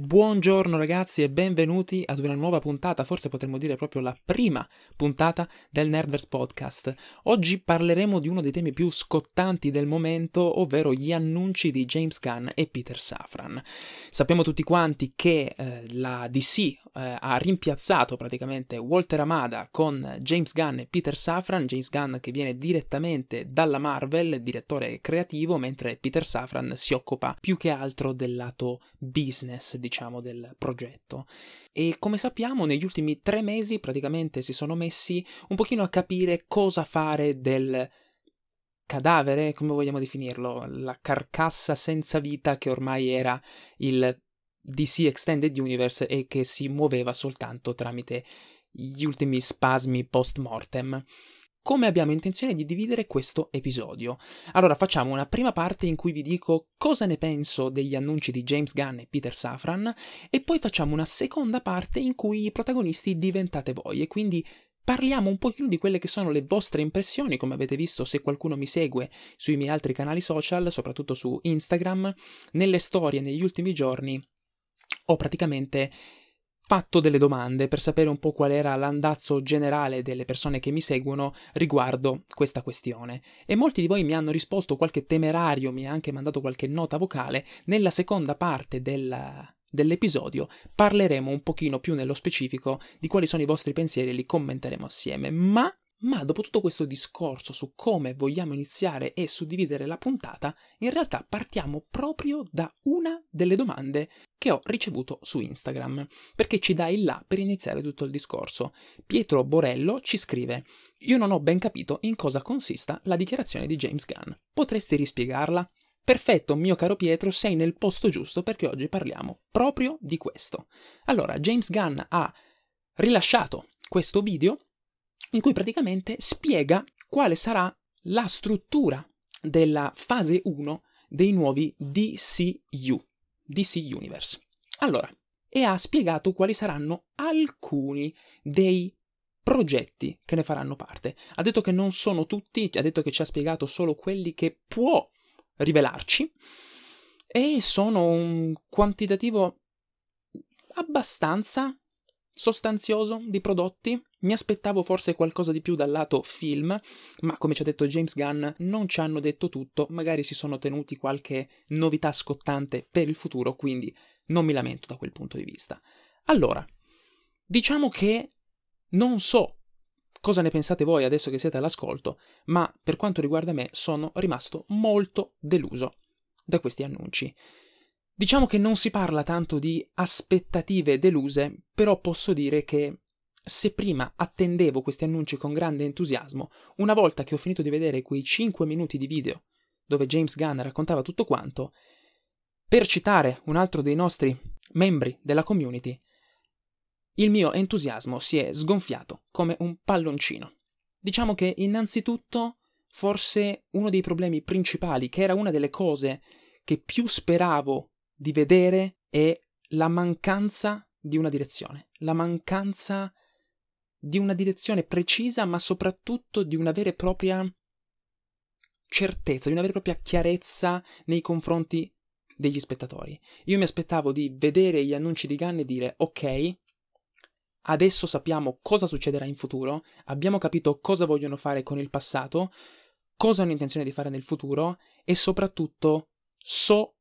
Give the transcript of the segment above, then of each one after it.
Buongiorno ragazzi e benvenuti ad una nuova puntata, forse potremmo dire proprio la prima puntata del Nerdverse Podcast. Oggi parleremo di uno dei temi più scottanti del momento, ovvero gli annunci di James Gunn e Peter Safran. Sappiamo tutti quanti che eh, la DC eh, ha rimpiazzato praticamente Walter Amada con James Gunn e Peter Safran, James Gunn che viene direttamente dalla Marvel, direttore creativo, mentre Peter Safran si occupa più che altro del lato business diciamo, del progetto. E come sappiamo, negli ultimi tre mesi praticamente si sono messi un pochino a capire cosa fare del cadavere, come vogliamo definirlo, la carcassa senza vita che ormai era il DC Extended Universe e che si muoveva soltanto tramite gli ultimi spasmi post mortem come abbiamo intenzione di dividere questo episodio. Allora facciamo una prima parte in cui vi dico cosa ne penso degli annunci di James Gunn e Peter Safran e poi facciamo una seconda parte in cui i protagonisti diventate voi e quindi parliamo un pochino di quelle che sono le vostre impressioni, come avete visto se qualcuno mi segue sui miei altri canali social, soprattutto su Instagram, nelle storie negli ultimi giorni ho praticamente fatto delle domande per sapere un po' qual era l'andazzo generale delle persone che mi seguono riguardo questa questione. E molti di voi mi hanno risposto, qualche temerario mi ha anche mandato qualche nota vocale, nella seconda parte del, dell'episodio parleremo un pochino più nello specifico di quali sono i vostri pensieri e li commenteremo assieme, ma ma dopo tutto questo discorso su come vogliamo iniziare e suddividere la puntata, in realtà partiamo proprio da una delle domande che ho ricevuto su Instagram, perché ci dà il là per iniziare tutto il discorso. Pietro Borello ci scrive: Io non ho ben capito in cosa consista la dichiarazione di James Gunn. Potresti rispiegarla? Perfetto, mio caro Pietro, sei nel posto giusto perché oggi parliamo proprio di questo. Allora, James Gunn ha rilasciato questo video in cui praticamente spiega quale sarà la struttura della fase 1 dei nuovi DCU, DC Universe. Allora, e ha spiegato quali saranno alcuni dei progetti che ne faranno parte. Ha detto che non sono tutti, ha detto che ci ha spiegato solo quelli che può rivelarci e sono un quantitativo abbastanza sostanzioso di prodotti. Mi aspettavo forse qualcosa di più dal lato film, ma come ci ha detto James Gunn, non ci hanno detto tutto, magari si sono tenuti qualche novità scottante per il futuro, quindi non mi lamento da quel punto di vista. Allora, diciamo che non so cosa ne pensate voi adesso che siete all'ascolto, ma per quanto riguarda me sono rimasto molto deluso da questi annunci. Diciamo che non si parla tanto di aspettative deluse, però posso dire che se prima attendevo questi annunci con grande entusiasmo, una volta che ho finito di vedere quei 5 minuti di video dove James Gunn raccontava tutto quanto, per citare un altro dei nostri membri della community, il mio entusiasmo si è sgonfiato come un palloncino. Diciamo che innanzitutto forse uno dei problemi principali, che era una delle cose che più speravo di vedere è la mancanza di una direzione, la mancanza di una direzione precisa, ma soprattutto di una vera e propria certezza, di una vera e propria chiarezza nei confronti degli spettatori. Io mi aspettavo di vedere gli annunci di Gunn e dire ok, adesso sappiamo cosa succederà in futuro, abbiamo capito cosa vogliono fare con il passato, cosa hanno intenzione di fare nel futuro e soprattutto so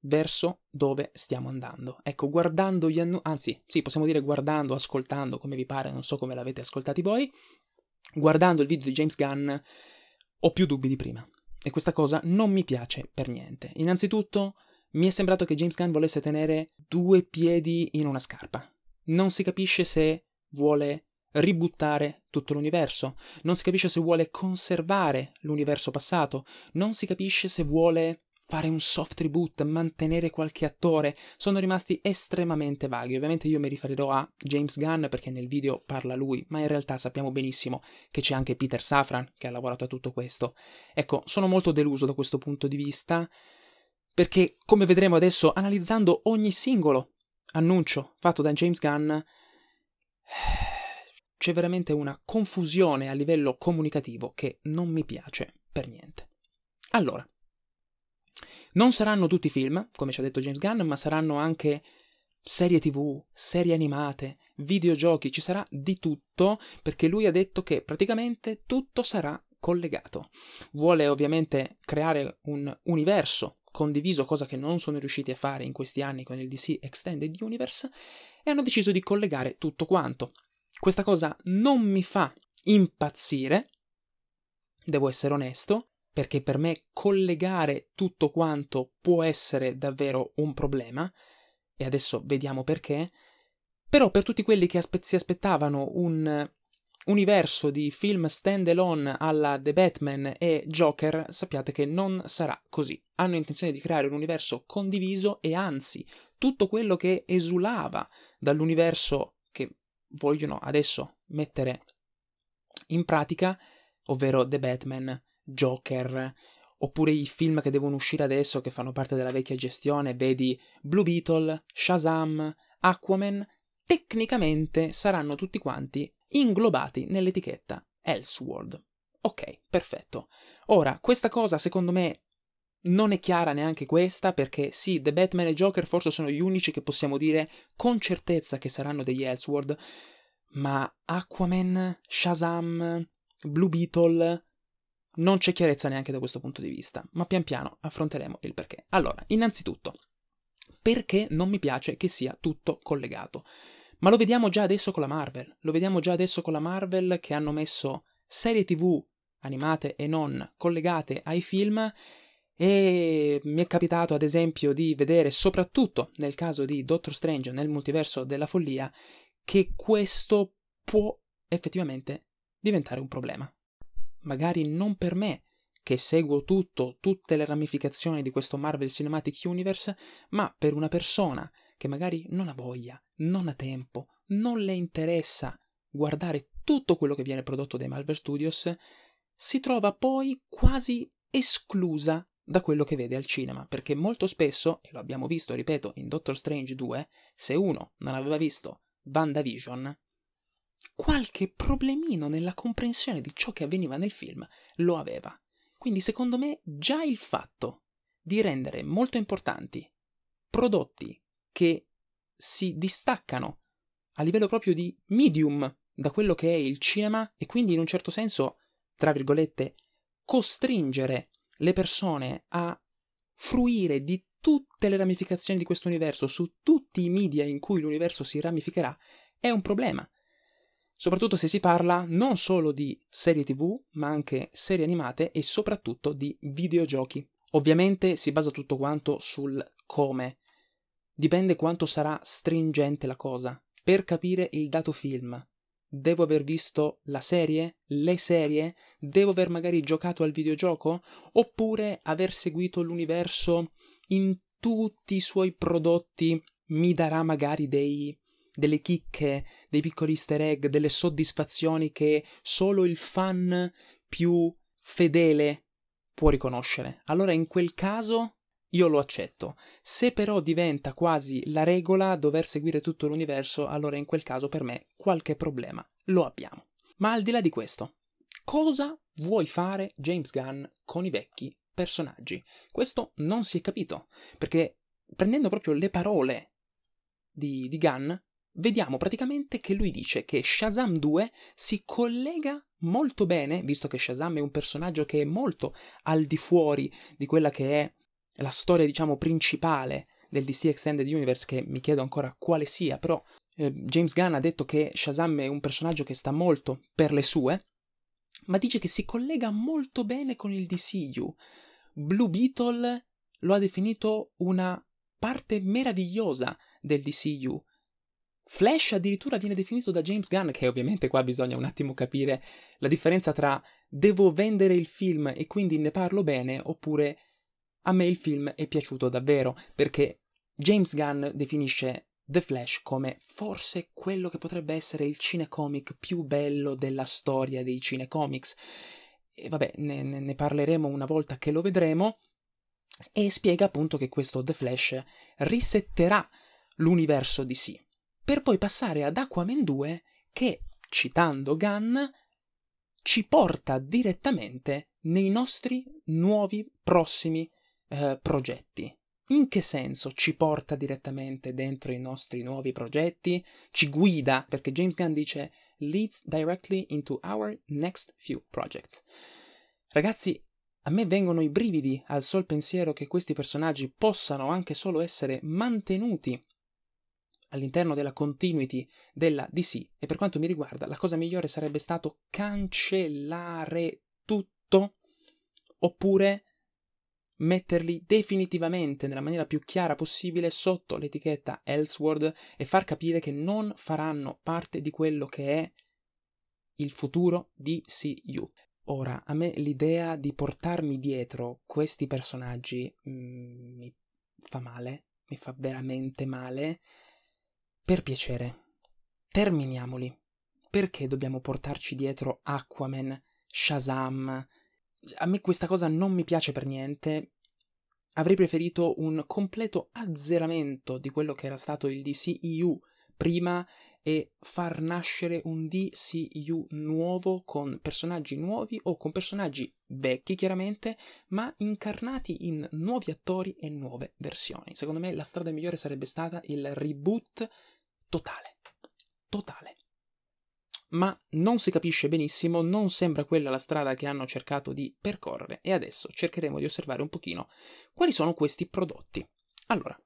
verso dove stiamo andando. Ecco, guardando gli annunci, anzi, sì, possiamo dire guardando, ascoltando, come vi pare, non so come l'avete ascoltati voi, guardando il video di James Gunn ho più dubbi di prima. E questa cosa non mi piace per niente. Innanzitutto, mi è sembrato che James Gunn volesse tenere due piedi in una scarpa. Non si capisce se vuole ributtare tutto l'universo, non si capisce se vuole conservare l'universo passato, non si capisce se vuole fare un soft reboot, mantenere qualche attore, sono rimasti estremamente vaghi. Ovviamente io mi riferirò a James Gunn perché nel video parla lui, ma in realtà sappiamo benissimo che c'è anche Peter Safran che ha lavorato a tutto questo. Ecco, sono molto deluso da questo punto di vista perché, come vedremo adesso, analizzando ogni singolo annuncio fatto da James Gunn, c'è veramente una confusione a livello comunicativo che non mi piace per niente. Allora, non saranno tutti film, come ci ha detto James Gunn, ma saranno anche serie tv, serie animate, videogiochi, ci sarà di tutto perché lui ha detto che praticamente tutto sarà collegato. Vuole ovviamente creare un universo condiviso, cosa che non sono riusciti a fare in questi anni con il DC Extended Universe, e hanno deciso di collegare tutto quanto. Questa cosa non mi fa impazzire, devo essere onesto, perché per me collegare tutto quanto può essere davvero un problema, e adesso vediamo perché, però per tutti quelli che aspe- si aspettavano un universo di film stand-alone alla The Batman e Joker, sappiate che non sarà così. Hanno intenzione di creare un universo condiviso e anzi, tutto quello che esulava dall'universo che vogliono adesso mettere in pratica, ovvero The Batman, Joker, oppure i film che devono uscire adesso che fanno parte della vecchia gestione, vedi Blue Beetle, Shazam, Aquaman, tecnicamente saranno tutti quanti inglobati nell'etichetta Elseworld. Ok, perfetto. Ora, questa cosa secondo me non è chiara neanche questa perché sì, The Batman e Joker forse sono gli unici che possiamo dire con certezza che saranno degli Elseworld, ma Aquaman, Shazam, Blue Beetle non c'è chiarezza neanche da questo punto di vista, ma pian piano affronteremo il perché. Allora, innanzitutto, perché non mi piace che sia tutto collegato? Ma lo vediamo già adesso con la Marvel, lo vediamo già adesso con la Marvel che hanno messo serie tv animate e non collegate ai film e mi è capitato ad esempio di vedere soprattutto nel caso di Doctor Strange nel multiverso della follia che questo può effettivamente diventare un problema. Magari non per me, che seguo tutto, tutte le ramificazioni di questo Marvel Cinematic Universe, ma per una persona che magari non ha voglia, non ha tempo, non le interessa guardare tutto quello che viene prodotto dai Marvel Studios, si trova poi quasi esclusa da quello che vede al cinema, perché molto spesso, e lo abbiamo visto, ripeto, in Doctor Strange 2, se uno non aveva visto WandaVision, qualche problemino nella comprensione di ciò che avveniva nel film lo aveva. Quindi secondo me già il fatto di rendere molto importanti prodotti che si distaccano a livello proprio di medium da quello che è il cinema e quindi in un certo senso, tra virgolette, costringere le persone a fruire di tutte le ramificazioni di questo universo su tutti i media in cui l'universo si ramificherà è un problema. Soprattutto se si parla non solo di serie tv, ma anche serie animate e soprattutto di videogiochi. Ovviamente si basa tutto quanto sul come Dipende quanto sarà stringente la cosa. Per capire il dato film, devo aver visto la serie, le serie, devo aver magari giocato al videogioco, oppure aver seguito l'universo in tutti i suoi prodotti mi darà magari dei, delle chicche, dei piccoli easter egg, delle soddisfazioni che solo il fan più fedele può riconoscere. Allora in quel caso io lo accetto. Se però diventa quasi la regola dover seguire tutto l'universo, allora in quel caso per me qualche problema lo abbiamo. Ma al di là di questo, cosa vuoi fare James Gunn con i vecchi personaggi? Questo non si è capito, perché prendendo proprio le parole di, di Gunn, vediamo praticamente che lui dice che Shazam 2 si collega molto bene, visto che Shazam è un personaggio che è molto al di fuori di quella che è la storia, diciamo, principale del DC Extended Universe, che mi chiedo ancora quale sia, però eh, James Gunn ha detto che Shazam è un personaggio che sta molto per le sue, ma dice che si collega molto bene con il DCU. Blue Beetle lo ha definito una parte meravigliosa del DCU. Flash addirittura viene definito da James Gunn, che ovviamente qua bisogna un attimo capire la differenza tra devo vendere il film e quindi ne parlo bene, oppure a me il film è piaciuto davvero perché James Gunn definisce The Flash come forse quello che potrebbe essere il cinecomic più bello della storia dei cinecomics. E vabbè, ne, ne parleremo una volta che lo vedremo. E spiega appunto che questo The Flash risetterà l'universo di sì. Per poi passare ad Aquaman 2 che, citando Gunn, ci porta direttamente nei nostri nuovi prossimi eh, progetti. in che senso ci porta direttamente dentro i nostri nuovi progetti? Ci guida, perché James Gunn dice leads directly into our next few projects. Ragazzi, a me vengono i brividi al sol pensiero che questi personaggi possano anche solo essere mantenuti all'interno della continuity della DC e per quanto mi riguarda la cosa migliore sarebbe stato cancellare tutto oppure metterli definitivamente nella maniera più chiara possibile sotto l'etichetta Elseworld e far capire che non faranno parte di quello che è il futuro di CU. Ora, a me l'idea di portarmi dietro questi personaggi mm, mi fa male, mi fa veramente male. Per piacere, terminiamoli. Perché dobbiamo portarci dietro Aquaman, Shazam? A me questa cosa non mi piace per niente. Avrei preferito un completo azzeramento di quello che era stato il DCEU prima e far nascere un DCU nuovo con personaggi nuovi o con personaggi vecchi chiaramente, ma incarnati in nuovi attori e nuove versioni. Secondo me la strada migliore sarebbe stata il reboot totale. Totale. Ma non si capisce benissimo, non sembra quella la strada che hanno cercato di percorrere e adesso cercheremo di osservare un pochino quali sono questi prodotti. Allora,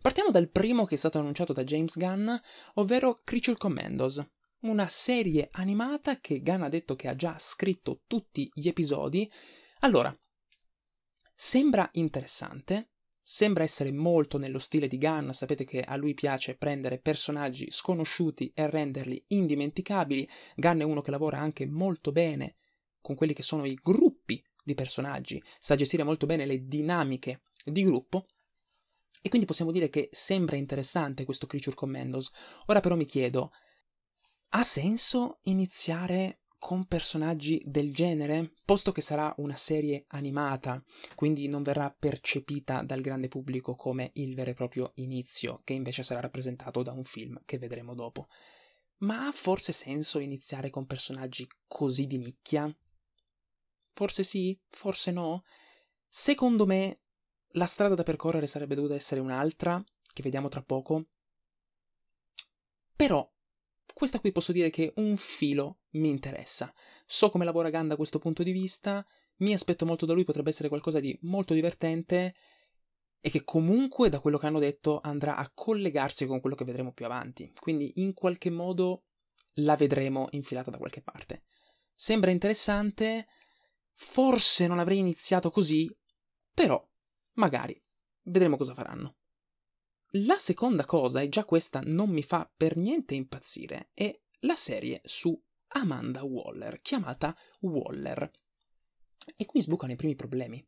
Partiamo dal primo che è stato annunciato da James Gunn, ovvero Creature Commandos, una serie animata che Gunn ha detto che ha già scritto tutti gli episodi. Allora, sembra interessante, sembra essere molto nello stile di Gunn, sapete che a lui piace prendere personaggi sconosciuti e renderli indimenticabili. Gunn è uno che lavora anche molto bene con quelli che sono i gruppi di personaggi, sa gestire molto bene le dinamiche di gruppo e quindi possiamo dire che sembra interessante questo Creature Commandos. Ora però mi chiedo, ha senso iniziare con personaggi del genere? Posto che sarà una serie animata, quindi non verrà percepita dal grande pubblico come il vero e proprio inizio, che invece sarà rappresentato da un film che vedremo dopo. Ma ha forse senso iniziare con personaggi così di nicchia? Forse sì, forse no. Secondo me la strada da percorrere sarebbe dovuta essere un'altra, che vediamo tra poco. Però, questa qui posso dire che un filo mi interessa. So come lavora Gunn da questo punto di vista, mi aspetto molto da lui, potrebbe essere qualcosa di molto divertente e che comunque, da quello che hanno detto, andrà a collegarsi con quello che vedremo più avanti. Quindi, in qualche modo, la vedremo infilata da qualche parte. Sembra interessante, forse non avrei iniziato così, però Magari. Vedremo cosa faranno. La seconda cosa, e già questa non mi fa per niente impazzire, è la serie su Amanda Waller, chiamata Waller. E qui sbucano i primi problemi,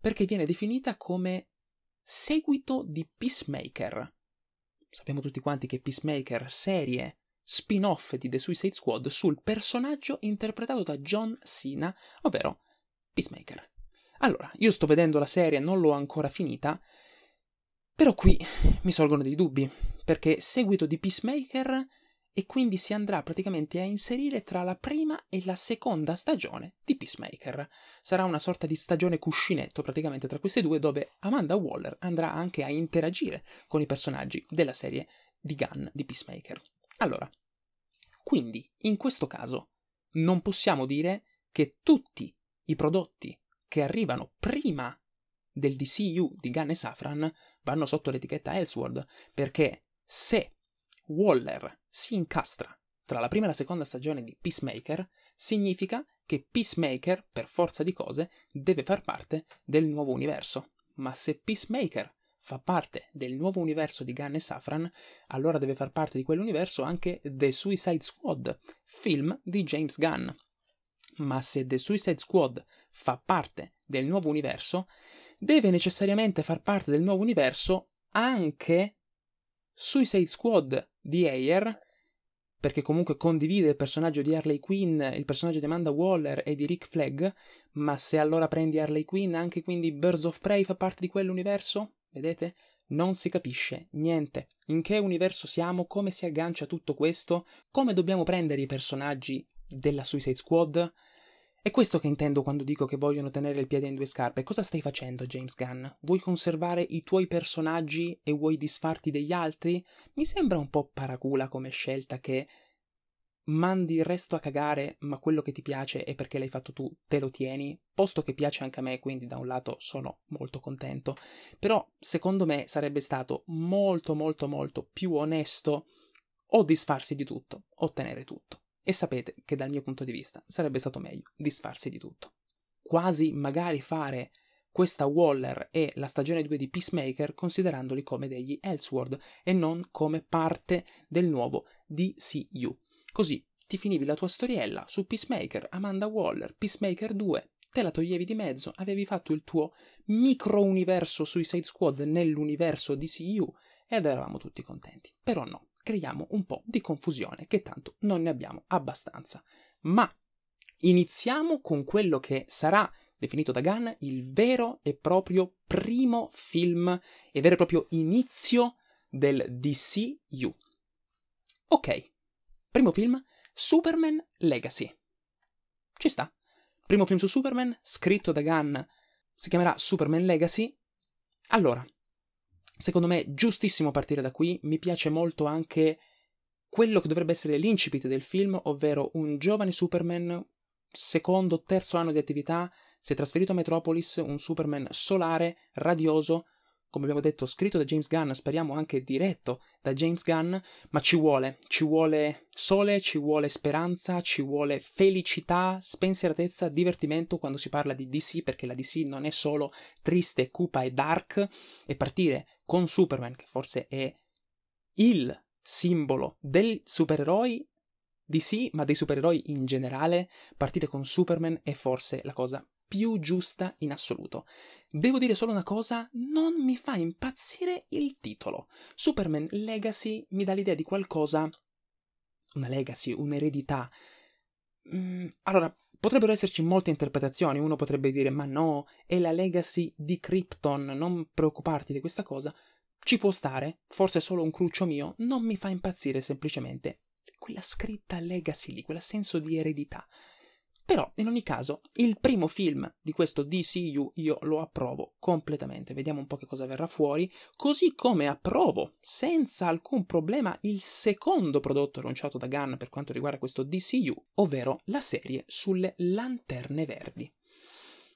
perché viene definita come seguito di Peacemaker. Sappiamo tutti quanti che Peacemaker, serie spin-off di The Suicide Squad sul personaggio interpretato da John Cena, ovvero Peacemaker. Allora, io sto vedendo la serie, non l'ho ancora finita, però qui mi sorgono dei dubbi, perché seguito di Peacemaker e quindi si andrà praticamente a inserire tra la prima e la seconda stagione di Peacemaker. Sarà una sorta di stagione cuscinetto praticamente tra queste due dove Amanda Waller andrà anche a interagire con i personaggi della serie di Gunn di Peacemaker. Allora, quindi in questo caso non possiamo dire che tutti i prodotti che arrivano prima del DCU di Gunn e Safran vanno sotto l'etichetta Elseworld, perché se Waller si incastra tra la prima e la seconda stagione di Peacemaker, significa che Peacemaker, per forza di cose, deve far parte del nuovo universo. Ma se Peacemaker fa parte del nuovo universo di Gunn e Safran, allora deve far parte di quell'universo anche The Suicide Squad, film di James Gunn. Ma se The Suicide Squad fa parte del nuovo universo, deve necessariamente far parte del nuovo universo anche Suicide Squad di Ayer, perché comunque condivide il personaggio di Harley Quinn, il personaggio di Amanda Waller e di Rick Flag, ma se allora prendi Harley Quinn, anche quindi Birds of Prey fa parte di quell'universo? Vedete? Non si capisce niente. In che universo siamo? Come si aggancia tutto questo? Come dobbiamo prendere i personaggi della Suicide Squad? È questo che intendo quando dico che vogliono tenere il piede in due scarpe. Cosa stai facendo, James Gunn? Vuoi conservare i tuoi personaggi e vuoi disfarti degli altri? Mi sembra un po' paracula come scelta che mandi il resto a cagare, ma quello che ti piace è perché l'hai fatto tu, te lo tieni, posto che piace anche a me, quindi da un lato sono molto contento. Però secondo me sarebbe stato molto molto molto più onesto o disfarsi di tutto o tenere tutto. E sapete che dal mio punto di vista sarebbe stato meglio disfarsi di tutto. Quasi magari fare questa Waller e la stagione 2 di Peacemaker considerandoli come degli Elseworld e non come parte del nuovo DCU. Così ti finivi la tua storiella su Peacemaker, Amanda Waller, Peacemaker 2, te la toglievi di mezzo, avevi fatto il tuo micro universo Suicide Squad nell'universo DCU ed eravamo tutti contenti. Però no, creiamo un po' di confusione, che tanto non ne abbiamo abbastanza. Ma iniziamo con quello che sarà definito da Gunn il vero e proprio primo film e vero e proprio inizio del DCU. Ok, Primo film, Superman Legacy. Ci sta. Primo film su Superman, scritto da Gunn, si chiamerà Superman Legacy. Allora, secondo me giustissimo partire da qui, mi piace molto anche quello che dovrebbe essere l'incipit del film, ovvero un giovane Superman, secondo, terzo anno di attività, si è trasferito a Metropolis, un Superman solare, radioso, come abbiamo detto, scritto da James Gunn, speriamo anche diretto da James Gunn, ma ci vuole, ci vuole sole, ci vuole speranza, ci vuole felicità, spensieratezza, divertimento quando si parla di DC, perché la DC non è solo triste, cupa e dark, e partire con Superman, che forse è il simbolo dei supereroi DC, ma dei supereroi in generale, partire con Superman è forse la cosa più giusta in assoluto. Devo dire solo una cosa, non mi fa impazzire il titolo. Superman Legacy mi dà l'idea di qualcosa... Una legacy, un'eredità. Mm, allora, potrebbero esserci molte interpretazioni, uno potrebbe dire ma no, è la legacy di Krypton, non preoccuparti di questa cosa. Ci può stare, forse è solo un cruccio mio, non mi fa impazzire semplicemente quella scritta legacy lì, quel senso di eredità. Però, in ogni caso, il primo film di questo DCU io lo approvo completamente. Vediamo un po' che cosa verrà fuori. Così come approvo, senza alcun problema, il secondo prodotto annunciato da Gunn per quanto riguarda questo DCU, ovvero la serie sulle lanterne verdi.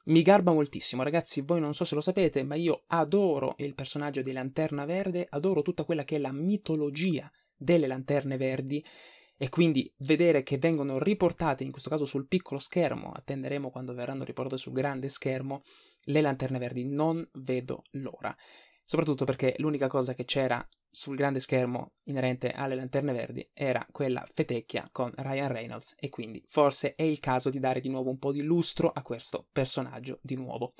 Mi garba moltissimo, ragazzi, voi non so se lo sapete, ma io adoro il personaggio di Lanterna Verde, adoro tutta quella che è la mitologia delle lanterne verdi e quindi vedere che vengono riportate, in questo caso sul piccolo schermo, attenderemo quando verranno riportate sul grande schermo, le lanterne verdi, non vedo l'ora. Soprattutto perché l'unica cosa che c'era sul grande schermo inerente alle lanterne verdi era quella fetecchia con Ryan Reynolds e quindi forse è il caso di dare di nuovo un po' di lustro a questo personaggio di nuovo.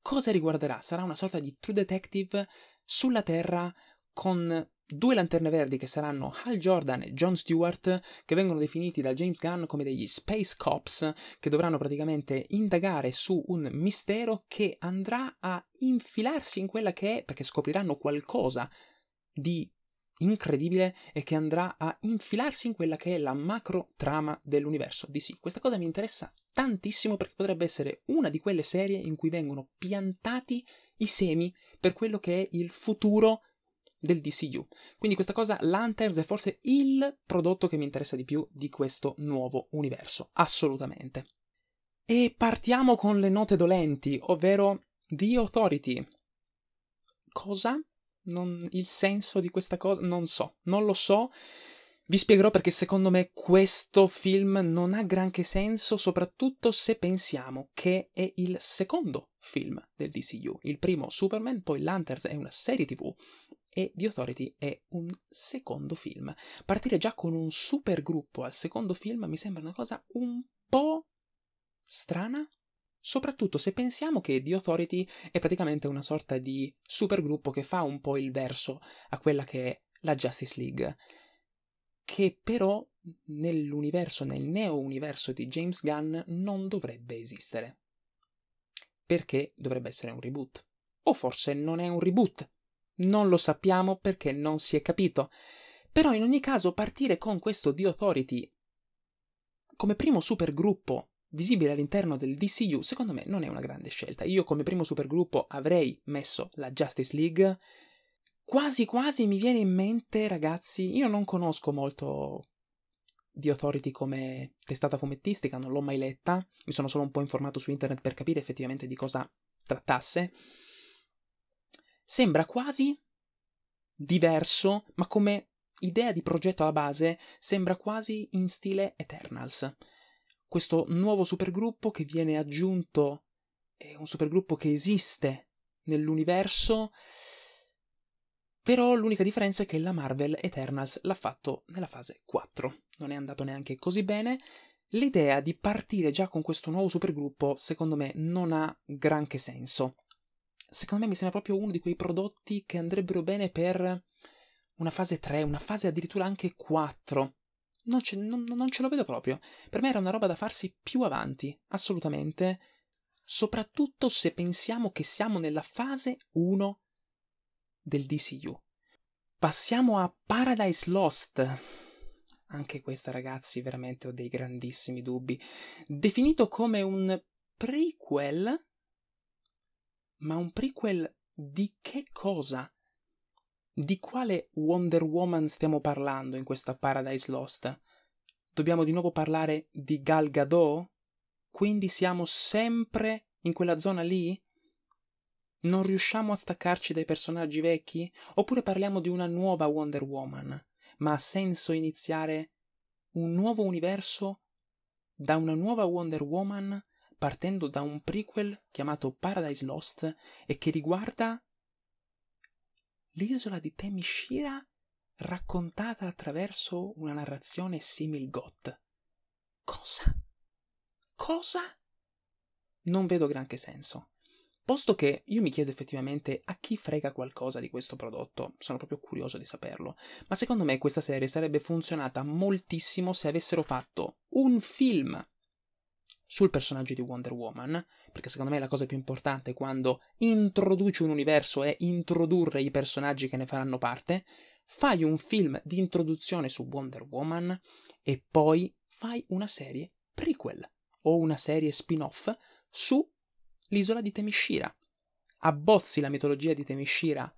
Cosa riguarderà? Sarà una sorta di True Detective sulla Terra con due lanterne verdi che saranno Hal Jordan e John Stewart, che vengono definiti da James Gunn come degli Space Cops, che dovranno praticamente indagare su un mistero che andrà a infilarsi in quella che è, perché scopriranno qualcosa di incredibile e che andrà a infilarsi in quella che è la macro trama dell'universo DC. Questa cosa mi interessa tantissimo perché potrebbe essere una di quelle serie in cui vengono piantati i semi per quello che è il futuro del DCU. Quindi questa cosa, Lanterns è forse il prodotto che mi interessa di più di questo nuovo universo, assolutamente. E partiamo con le note dolenti, ovvero The Authority. Cosa? Non, il senso di questa cosa? Non so, non lo so. Vi spiegherò perché secondo me questo film non ha granché senso, soprattutto se pensiamo che è il secondo film del DCU. Il primo Superman, poi Lanterns è una serie TV e The Authority è un secondo film. Partire già con un super gruppo al secondo film mi sembra una cosa un po' strana, soprattutto se pensiamo che The Authority è praticamente una sorta di supergruppo che fa un po' il verso a quella che è la Justice League, che però nell'universo, nel neo-universo di James Gunn non dovrebbe esistere. Perché dovrebbe essere un reboot. O forse non è un reboot, non lo sappiamo perché non si è capito. Però in ogni caso partire con questo The Authority come primo supergruppo visibile all'interno del DCU, secondo me non è una grande scelta. Io come primo supergruppo avrei messo la Justice League. Quasi quasi mi viene in mente, ragazzi, io non conosco molto di Authority come testata fumettistica, non l'ho mai letta, mi sono solo un po' informato su internet per capire effettivamente di cosa trattasse. Sembra quasi diverso, ma come idea di progetto alla base sembra quasi in stile Eternals. Questo nuovo supergruppo che viene aggiunto è un supergruppo che esiste nell'universo, però l'unica differenza è che la Marvel Eternals l'ha fatto nella fase 4. Non è andato neanche così bene. L'idea di partire già con questo nuovo supergruppo, secondo me, non ha granché senso. Secondo me mi sembra proprio uno di quei prodotti che andrebbero bene per una fase 3, una fase addirittura anche 4. Non ce, non, non ce lo vedo proprio. Per me era una roba da farsi più avanti, assolutamente. Soprattutto se pensiamo che siamo nella fase 1 del DCU. Passiamo a Paradise Lost. Anche questa, ragazzi, veramente ho dei grandissimi dubbi. Definito come un prequel, ma un prequel di che cosa? Di quale Wonder Woman stiamo parlando in questa Paradise Lost? Dobbiamo di nuovo parlare di Gal Gadot? Quindi siamo sempre in quella zona lì? Non riusciamo a staccarci dai personaggi vecchi? Oppure parliamo di una nuova Wonder Woman? Ma ha senso iniziare un nuovo universo da una nuova Wonder Woman partendo da un prequel chiamato Paradise Lost e che riguarda l'isola di Temishira raccontata attraverso una narrazione simil goth. Cosa? Cosa? Non vedo granché senso. Posto che io mi chiedo effettivamente a chi frega qualcosa di questo prodotto, sono proprio curioso di saperlo, ma secondo me questa serie sarebbe funzionata moltissimo se avessero fatto un film sul personaggio di Wonder Woman, perché secondo me la cosa più importante quando introduci un universo è introdurre i personaggi che ne faranno parte, fai un film di introduzione su Wonder Woman e poi fai una serie prequel o una serie spin-off su l'isola di Temishira. Abbozzi la mitologia di Temishira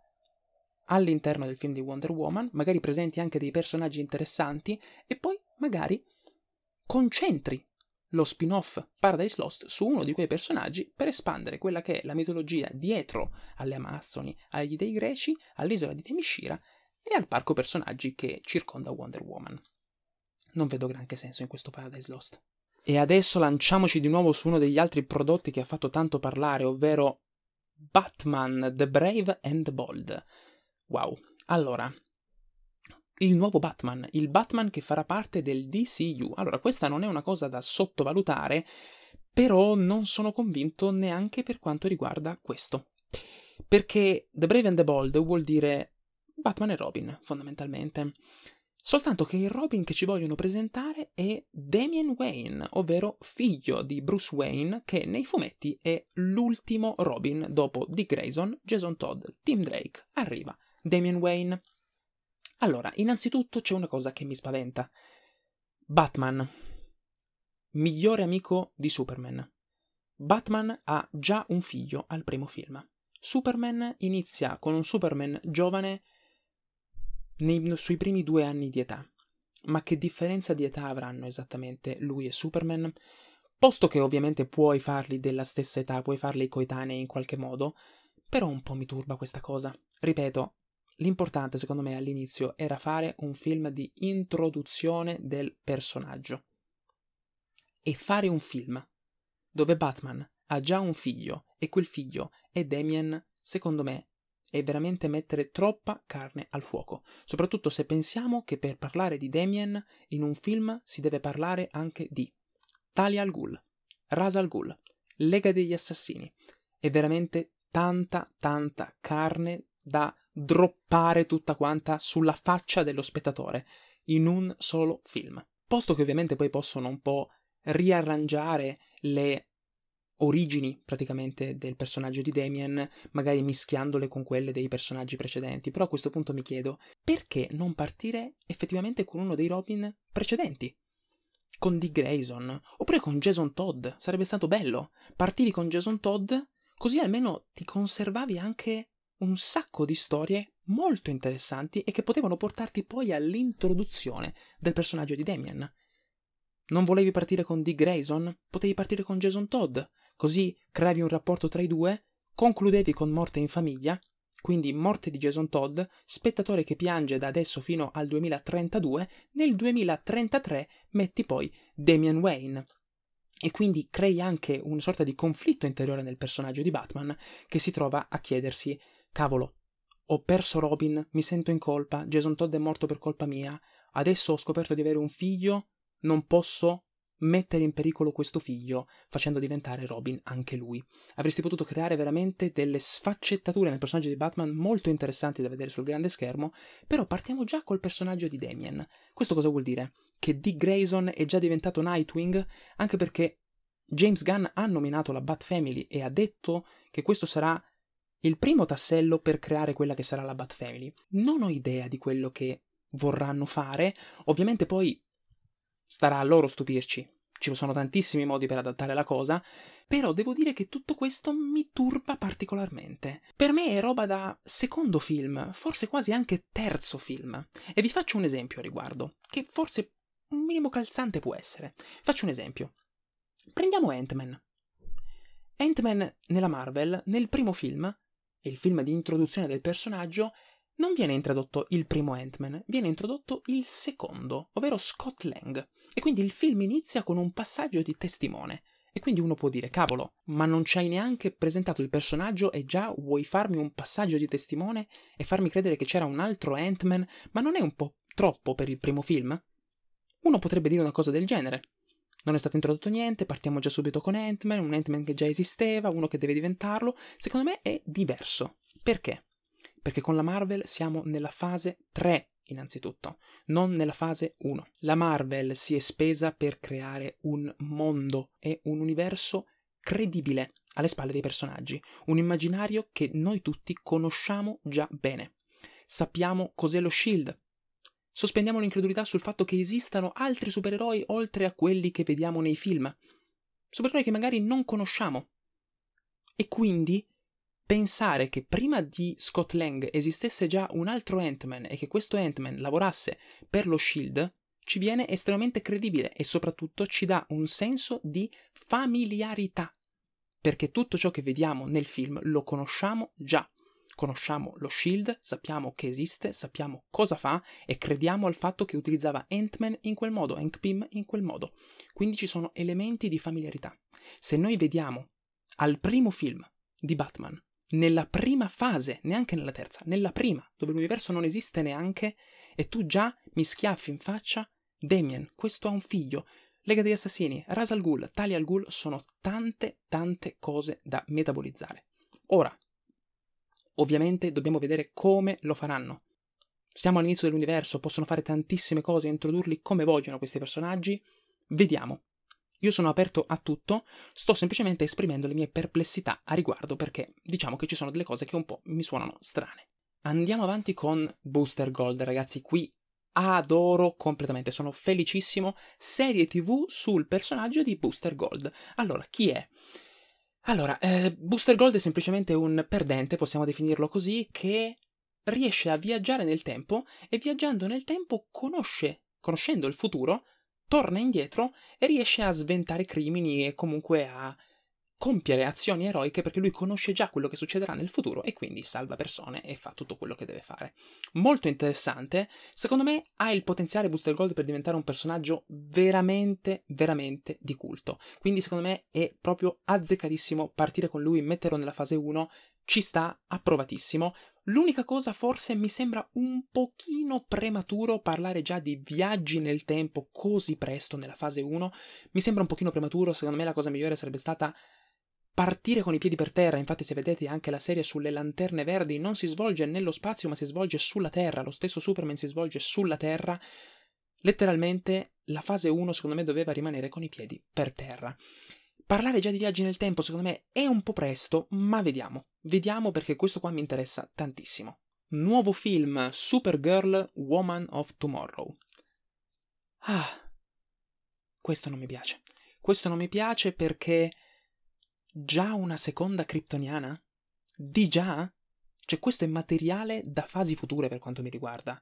all'interno del film di Wonder Woman, magari presenti anche dei personaggi interessanti e poi magari concentri lo spin-off Paradise Lost su uno di quei personaggi per espandere quella che è la mitologia dietro alle Amazzoni, agli dei greci, all'isola di Temishira e al parco personaggi che circonda Wonder Woman. Non vedo granché senso in questo Paradise Lost. E adesso lanciamoci di nuovo su uno degli altri prodotti che ha fatto tanto parlare, ovvero Batman The Brave and the Bold. Wow. Allora, il nuovo Batman, il Batman che farà parte del DCU. Allora, questa non è una cosa da sottovalutare, però non sono convinto neanche per quanto riguarda questo. Perché The Brave and the Bold vuol dire Batman e Robin, fondamentalmente. Soltanto che il Robin che ci vogliono presentare è Damian Wayne, ovvero figlio di Bruce Wayne, che nei fumetti è l'ultimo Robin dopo Dick Grayson, Jason Todd, Tim Drake. Arriva Damian Wayne allora, innanzitutto c'è una cosa che mi spaventa. Batman, migliore amico di Superman. Batman ha già un figlio al primo film. Superman inizia con un Superman giovane nei, sui primi due anni di età. Ma che differenza di età avranno esattamente lui e Superman? Posto che ovviamente puoi farli della stessa età, puoi farli coetanei in qualche modo, però un po' mi turba questa cosa. Ripeto, L'importante, secondo me, all'inizio era fare un film di introduzione del personaggio. E fare un film dove Batman ha già un figlio e quel figlio è Damien, secondo me, è veramente mettere troppa carne al fuoco. Soprattutto se pensiamo che per parlare di Damien in un film si deve parlare anche di Talia al Ghul, Rasa al Ghul, Lega degli Assassini. È veramente tanta, tanta carne da droppare tutta quanta sulla faccia dello spettatore in un solo film. Posto che ovviamente poi possono un po' riarrangiare le origini praticamente del personaggio di Damien, magari mischiandole con quelle dei personaggi precedenti. Però a questo punto mi chiedo perché non partire effettivamente con uno dei Robin precedenti? con Dick Grayson, oppure con Jason Todd, sarebbe stato bello. Partivi con Jason Todd, così almeno ti conservavi anche un sacco di storie molto interessanti e che potevano portarti poi all'introduzione del personaggio di Damien. Non volevi partire con Dick Grayson? Potevi partire con Jason Todd, così creavi un rapporto tra i due, concludevi con Morte in famiglia, quindi Morte di Jason Todd, spettatore che piange da adesso fino al 2032, nel 2033 metti poi Damian Wayne. E quindi crei anche una sorta di conflitto interiore nel personaggio di Batman che si trova a chiedersi: cavolo, ho perso Robin, mi sento in colpa, Jason Todd è morto per colpa mia, adesso ho scoperto di avere un figlio, non posso mettere in pericolo questo figlio facendo diventare Robin anche lui. Avresti potuto creare veramente delle sfaccettature nel personaggio di Batman molto interessanti da vedere sul grande schermo, però partiamo già col personaggio di Damien. Questo cosa vuol dire? Che Dick Grayson è già diventato Nightwing, anche perché James Gunn ha nominato la Bat Family e ha detto che questo sarà il primo tassello per creare quella che sarà la Bat Family. Non ho idea di quello che vorranno fare, ovviamente poi Starà a loro stupirci. Ci sono tantissimi modi per adattare la cosa, però devo dire che tutto questo mi turba particolarmente. Per me è roba da secondo film, forse quasi anche terzo film. E vi faccio un esempio a riguardo, che forse un minimo calzante può essere. Faccio un esempio. Prendiamo Ant-Man. Ant-Man nella Marvel, nel primo film, il film di introduzione del personaggio, non viene introdotto il primo Ant-Man, viene introdotto il secondo, ovvero Scott Lang. E quindi il film inizia con un passaggio di testimone. E quindi uno può dire, cavolo, ma non ci hai neanche presentato il personaggio e già vuoi farmi un passaggio di testimone e farmi credere che c'era un altro Ant-Man, ma non è un po' troppo per il primo film? Uno potrebbe dire una cosa del genere. Non è stato introdotto niente, partiamo già subito con Ant-Man, un Ant-Man che già esisteva, uno che deve diventarlo. Secondo me è diverso. Perché? perché con la Marvel siamo nella fase 3 innanzitutto, non nella fase 1. La Marvel si è spesa per creare un mondo e un universo credibile alle spalle dei personaggi, un immaginario che noi tutti conosciamo già bene. Sappiamo cos'è lo Shield. Sospendiamo l'incredulità sul fatto che esistano altri supereroi oltre a quelli che vediamo nei film. Supereroi che magari non conosciamo. E quindi pensare che prima di Scott Lang esistesse già un altro Ant-Man e che questo Ant-Man lavorasse per lo Shield ci viene estremamente credibile e soprattutto ci dà un senso di familiarità. Perché tutto ciò che vediamo nel film lo conosciamo già. Conosciamo lo Shield, sappiamo che esiste, sappiamo cosa fa e crediamo al fatto che utilizzava Ant-Man in quel modo, Hank Pym in quel modo. Quindi ci sono elementi di familiarità. Se noi vediamo al primo film di Batman nella prima fase, neanche nella terza, nella prima, dove l'universo non esiste neanche, e tu già mi schiaffi in faccia Damien, questo ha un figlio, Lega degli Assassini, Ras al Ghul, Talia al Ghul, sono tante, tante cose da metabolizzare. Ora, ovviamente dobbiamo vedere come lo faranno. Siamo all'inizio dell'universo, possono fare tantissime cose introdurli come vogliono questi personaggi. Vediamo. Io sono aperto a tutto, sto semplicemente esprimendo le mie perplessità a riguardo perché diciamo che ci sono delle cose che un po' mi suonano strane. Andiamo avanti con Booster Gold, ragazzi, qui adoro completamente, sono felicissimo. Serie TV sul personaggio di Booster Gold. Allora, chi è? Allora, eh, Booster Gold è semplicemente un perdente, possiamo definirlo così, che riesce a viaggiare nel tempo e viaggiando nel tempo conosce, conoscendo il futuro, torna indietro e riesce a sventare crimini e comunque a compiere azioni eroiche perché lui conosce già quello che succederà nel futuro e quindi salva persone e fa tutto quello che deve fare. Molto interessante, secondo me ha il potenziale Booster Gold per diventare un personaggio veramente, veramente di culto. Quindi secondo me è proprio azzeccatissimo partire con lui, metterlo nella fase 1, ci sta, approvatissimo. L'unica cosa forse mi sembra un pochino prematuro parlare già di viaggi nel tempo così presto nella fase 1. Mi sembra un pochino prematuro, secondo me la cosa migliore sarebbe stata partire con i piedi per terra. Infatti, se vedete anche la serie sulle lanterne verdi, non si svolge nello spazio, ma si svolge sulla Terra. Lo stesso Superman si svolge sulla Terra. Letteralmente, la fase 1, secondo me, doveva rimanere con i piedi per terra. Parlare già di viaggi nel tempo, secondo me, è un po' presto, ma vediamo. Vediamo perché questo qua mi interessa tantissimo. Nuovo film Supergirl Woman of Tomorrow. Ah. questo non mi piace. Questo non mi piace perché già una seconda kryptoniana? Di già? Cioè questo è materiale da fasi future per quanto mi riguarda.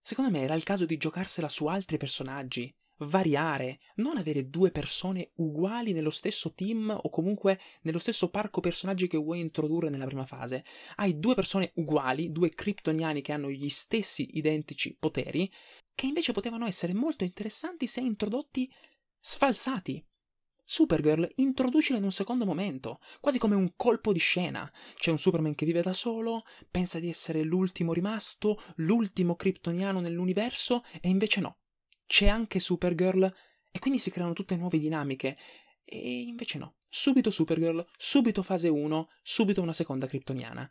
Secondo me era il caso di giocarsela su altri personaggi, variare, non avere due persone uguali nello stesso team o comunque nello stesso parco personaggi che vuoi introdurre nella prima fase. Hai due persone uguali, due kryptoniani che hanno gli stessi identici poteri, che invece potevano essere molto interessanti se introdotti sfalsati. Supergirl introducila in un secondo momento, quasi come un colpo di scena. C'è un Superman che vive da solo, pensa di essere l'ultimo rimasto, l'ultimo kryptoniano nell'universo, e invece no. C'è anche Supergirl, e quindi si creano tutte nuove dinamiche. E invece no. Subito Supergirl, subito fase 1, subito una seconda kryptoniana.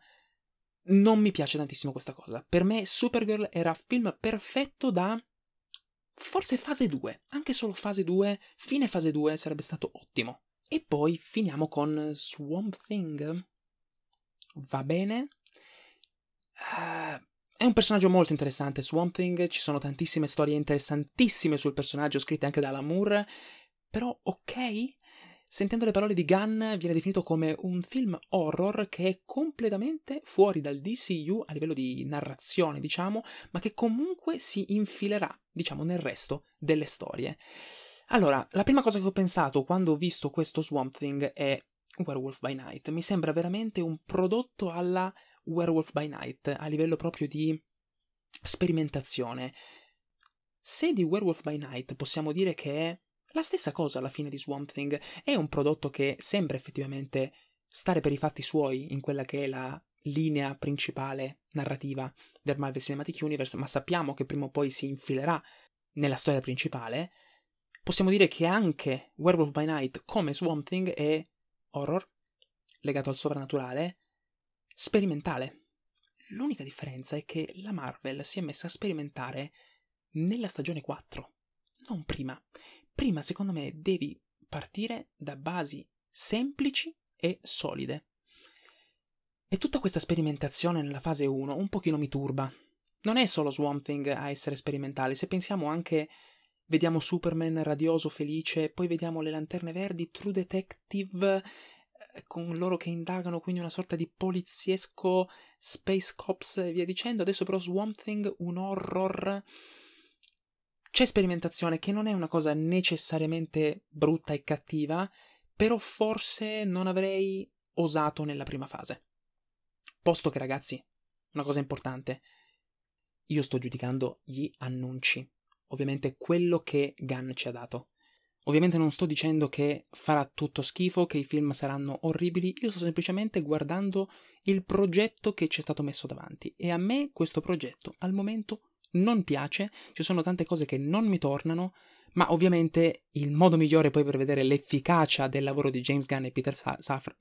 Non mi piace tantissimo questa cosa. Per me Supergirl era film perfetto da Forse fase 2, anche solo fase 2, fine fase 2 sarebbe stato ottimo. E poi finiamo con Swamp Thing. Va bene. Uh, è un personaggio molto interessante, Swamp Thing, ci sono tantissime storie interessantissime sul personaggio scritte anche da Lamour, però ok, Sentendo le parole di Gunn, viene definito come un film horror che è completamente fuori dal DCU a livello di narrazione, diciamo, ma che comunque si infilerà, diciamo, nel resto delle storie. Allora, la prima cosa che ho pensato quando ho visto questo Swamp Thing è Werewolf by Night. Mi sembra veramente un prodotto alla Werewolf by Night, a livello proprio di sperimentazione. Se di Werewolf by Night possiamo dire che è la stessa cosa alla fine di Swamp Thing è un prodotto che sembra effettivamente stare per i fatti suoi in quella che è la linea principale narrativa del Marvel Cinematic Universe, ma sappiamo che prima o poi si infilerà nella storia principale. Possiamo dire che anche Werewolf by Night, come Swamp Thing, è horror, legato al sovrannaturale, sperimentale. L'unica differenza è che la Marvel si è messa a sperimentare nella stagione 4, non prima prima secondo me devi partire da basi semplici e solide. E tutta questa sperimentazione nella fase 1 un pochino mi turba. Non è solo Swamp Thing a essere sperimentale, se pensiamo anche vediamo Superman radioso, felice, poi vediamo le lanterne verdi, True Detective eh, con loro che indagano, quindi una sorta di poliziesco Space Cops e via dicendo. Adesso però Swamp Thing, un horror c'è sperimentazione che non è una cosa necessariamente brutta e cattiva, però forse non avrei osato nella prima fase. Posto che ragazzi, una cosa importante, io sto giudicando gli annunci, ovviamente quello che Gunn ci ha dato. Ovviamente non sto dicendo che farà tutto schifo, che i film saranno orribili, io sto semplicemente guardando il progetto che ci è stato messo davanti e a me questo progetto al momento non piace, ci sono tante cose che non mi tornano, ma ovviamente il modo migliore poi per vedere l'efficacia del lavoro di James Gunn e Peter Sa- Safran